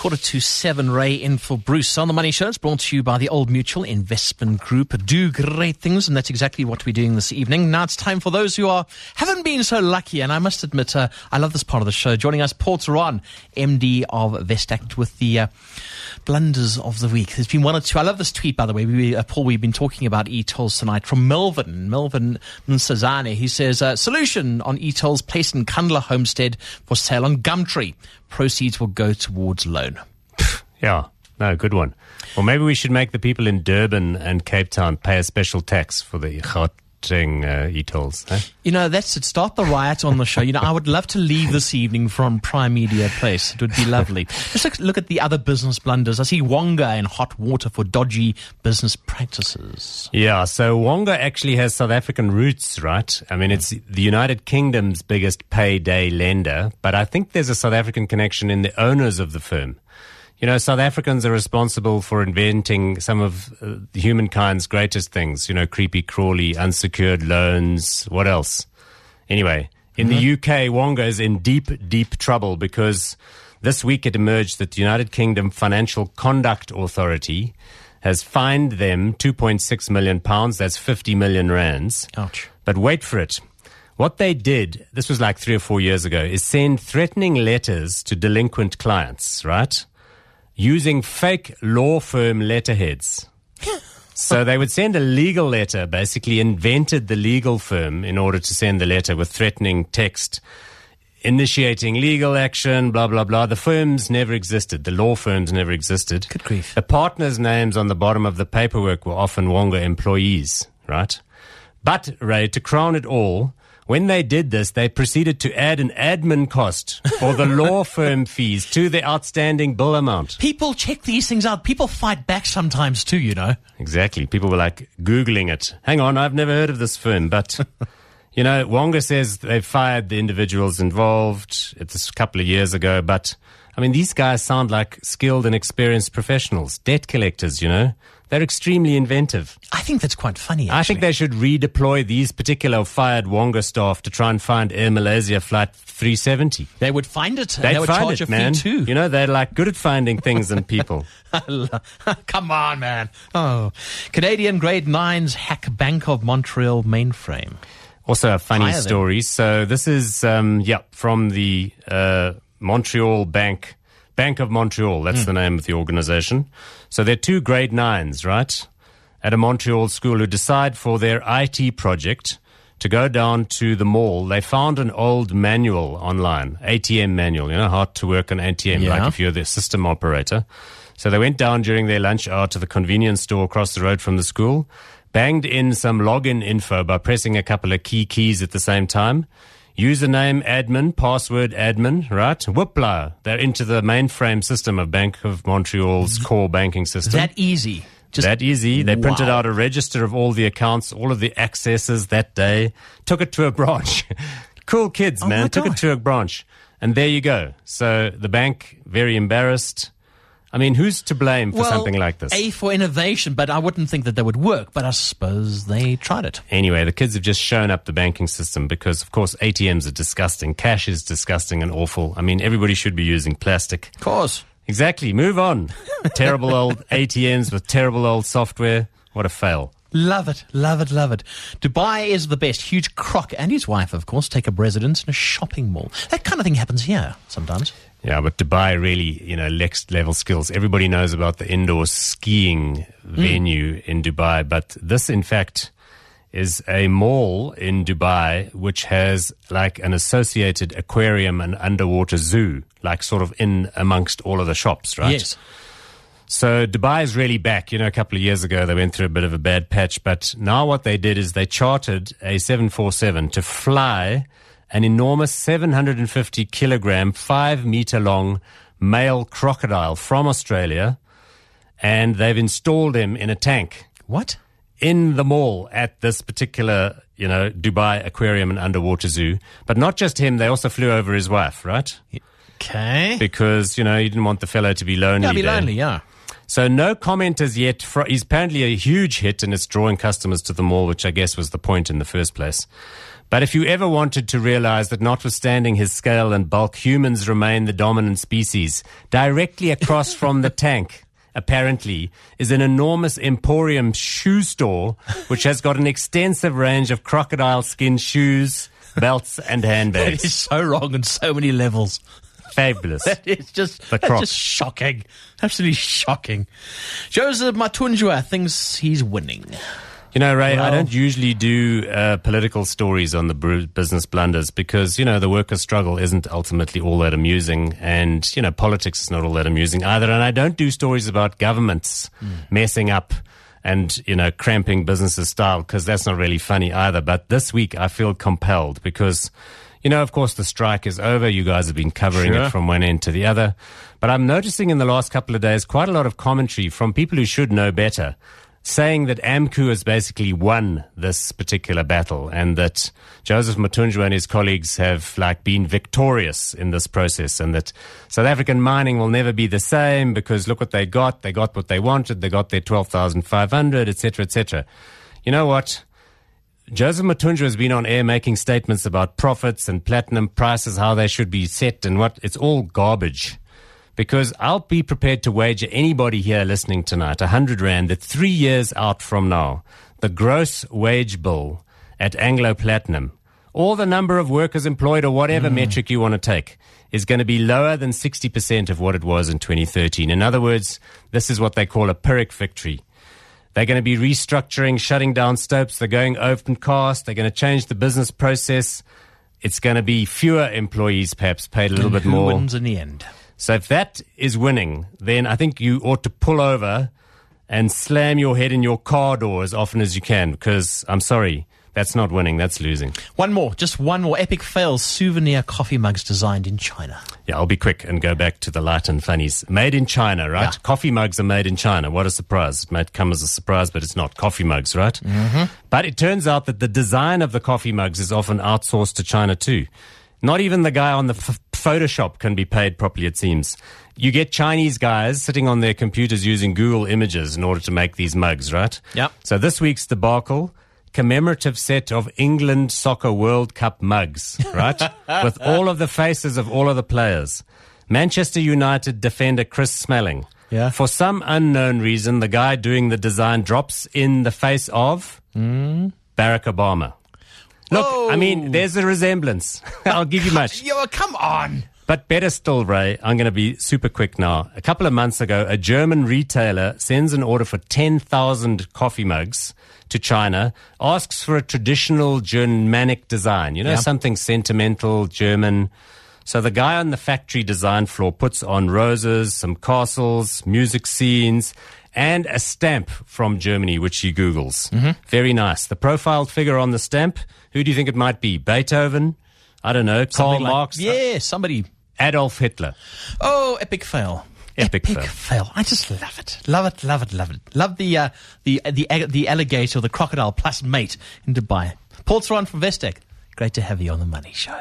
Quarter to seven, Ray in for Bruce. On the Money Show, it's brought to you by the Old Mutual Investment Group. Do great things, and that's exactly what we're doing this evening. Now it's time for those who are haven't been so lucky, and I must admit, uh, I love this part of the show. Joining us, Paul Theron, MD of Vestact, with the uh, blunders of the week. There's been one or two. I love this tweet, by the way. We, uh, Paul, we've been talking about e-tolls tonight from Melvin, Melvin Nsazane. He says, uh, solution on e-tolls placed in Nkandla Homestead for sale on Gumtree. Proceeds will go towards loan. Yeah, no, good one. Well, maybe we should make the people in Durban and Cape Town pay a special tax for the Gauteng uh? You know, that's it. Start the riot on the show. You know, I would love to leave this evening from Prime Media Place. It would be lovely. Just look, look at the other business blunders. I see Wonga in hot water for dodgy business practices. Yeah, so Wonga actually has South African roots, right? I mean, it's the United Kingdom's biggest payday lender, but I think there's a South African connection in the owners of the firm. You know, South Africans are responsible for inventing some of uh, humankind's greatest things. You know, creepy crawly, unsecured loans. What else? Anyway, in the UK, Wonga is in deep, deep trouble because this week it emerged that the United Kingdom Financial Conduct Authority has fined them 2.6 million pounds. That's 50 million rands. Ouch. But wait for it. What they did, this was like three or four years ago, is send threatening letters to delinquent clients, right? Using fake law firm letterheads. so they would send a legal letter, basically invented the legal firm in order to send the letter with threatening text, initiating legal action, blah, blah, blah. The firms never existed. The law firms never existed. Good grief. The partners' names on the bottom of the paperwork were often Wonga employees, right? But, Ray, to crown it all, when they did this, they proceeded to add an admin cost for the law firm fees to the outstanding bill amount. People check these things out. People fight back sometimes too, you know. Exactly. People were like Googling it. Hang on, I've never heard of this firm, but. You know, Wonga says they fired the individuals involved. It's a couple of years ago, but I mean, these guys sound like skilled and experienced professionals, debt collectors, you know. They're extremely inventive. I think that's quite funny. I think they should redeploy these particular fired Wonga staff to try and find Air Malaysia Flight 370. they would find it. They'd they would find charge it, a man. fee too. You know, they're like good at finding things and people. Come on, man. Oh, Canadian grade nines hack Bank of Montreal mainframe. Also, a funny Higher than- story. So this is, um, yeah, from the uh, Montreal Bank, Bank of Montreal. That's hmm. the name of the organization. So they're two grade nines, right, at a Montreal school who decide for their IT project to go down to the mall. They found an old manual online, ATM manual. You know how to work an ATM, Yeah. like if you're the system operator. So they went down during their lunch hour to the convenience store across the road from the school, banged in some login info by pressing a couple of key keys at the same time. Username admin, password admin, right? Whoopla. They're into the mainframe system of Bank of Montreal's mm-hmm. core banking system. That easy. Just that easy. They printed out a register of all the accounts, all of the accesses that day, took it to a branch. cool kids, Oh man. Took it to a branch. And there you go. So the bank, very embarrassed. I mean, who's to blame for well, something like this? A for innovation, but I wouldn't think that that would work. But I suppose they tried it. Anyway, the kids have just shown up the banking system because, of course, ATMs are disgusting. Cash is disgusting and awful. I mean, everybody should be using plastic. Of course. Exactly. Move on. terrible old ATMs with terrible old software. What a fail. Love it, love it, love it. Dubai is the best. Huge Croc and his wife, of course, take up residence in a shopping mall. That kind of thing happens here sometimes. Yeah, but Dubai really, you know, next level skills. Everybody knows about the indoor skiing mm. venue in Dubai, but this, in fact, is a mall in Dubai which has like an associated aquarium and underwater zoo, like sort of in amongst all of the shops, right? Yes. So Dubai is really back. You know, a couple of years ago they went through a bit of a bad patch, but now what they did is they chartered a 747 to fly an enormous 750 kilogram, five meter long male crocodile from Australia, and they've installed him in a tank What? in the mall at this particular, you know, Dubai Aquarium and Underwater Zoo. But not just him, they also flew over his wife, right? Okay. Because, you know, you didn't want the fellow to be lonely. Yeah, be there. lonely, yeah. So no comment as yet. Fr- he's apparently a huge hit and it's drawing customers to the mall, which I guess was the point in the first place. But if you ever wanted to realize that notwithstanding his scale and bulk, humans remain the dominant species, directly across from the tank, apparently, is an enormous Emporium shoe store, which has got an extensive range of crocodile skin shoes, belts, and handbags. is so wrong on so many levels. Fabulous. It's just, The that's just shocking. Absolutely shocking. Joseph Mathunjwa thinks he's winning. You know, Ray, I don't usually do uh, political stories on the business blunders because, you know, the workers' struggle isn't ultimately all that amusing. And, you know, politics is not all that amusing either. And I don't do stories about governments messing up and, you know, cramping businesses style because that's not really funny either. But this week I feel compelled because, you know, of course, the strike is over. You guys have been covering Sure. it from one end to the other. But I'm noticing in the last couple of days quite a lot of commentary from people who should know better saying that AMCU has basically won this particular battle and that Joseph Mathunjwa and his colleagues have like been victorious in this process and that South African mining will never be the same because look what they got. They got what they wanted. They got their 12,500, et cetera, et cetera. You know what? Joseph Mathunjwa has been on air making statements about profits and platinum prices, how they should be set and what. It's all garbage. Because I'll be prepared to wager anybody here listening tonight, a hundred rand, that three years out from now, the gross wage bill at Anglo Platinum, or the number of workers employed or whatever hmm. metric you want to take, is going to be lower than 60% of what it was in 2013. In other words, this is what they call a Pyrrhic victory. They're going to be restructuring, shutting down stopes. They're going open cast. They're going to change the business process. It's going to be fewer employees, perhaps paid a little bit Who more. wins in the end? So if that is winning, then I think you ought to pull over and slam your head in your car door as often as you can, because I'm sorry, that's not winning, that's losing. One more, just one more. Epic fails souvenir coffee mugs designed in China. Yeah, I'll be quick and go back to the light and funnies. Made in China, right? Yeah. Coffee mugs are made in China. What a surprise. It might come as a surprise, but it's not. Coffee mugs, right? Mm-hmm. But it turns out that the design of the coffee mugs is often outsourced to China too. Not even the guy on the f- Photoshop can be paid properly, it seems. You get Chinese guys sitting on their computers using Google images in order to make these mugs, right? Yep. So this week's debacle, commemorative set of England Soccer World Cup mugs, right? With all of the faces of all of the players. Manchester United defender Chris Smalling. Yeah. For some unknown reason, the guy doing the design drops in the face of hmm. Barack Obama. Look, I mean, there's a resemblance. I'll give you much. Yo, come on. But better still, Ray, I'm going to be super quick now. A couple of months ago, a German retailer sends an order for 10,000 coffee mugs to China, asks for a traditional Germanic design, you know, Yeah. something sentimental, German. So the guy on the factory design floor puts on roses, some castles, music scenes, and a stamp from Germany, which he Googles. Mm-hmm. Very nice. The profiled figure on the stamp, who do you think it might be? Beethoven? I don't know. Karl like- Marx? Yeah, somebody. Adolf Hitler. Oh, epic fail. Epic fail. fail. I just love it. Love it, love it, love it. Love the, uh, the, the, the alligator, the crocodile plus mate in Dubai. Paul Theron from Vestact. Great to have you on the Money Show.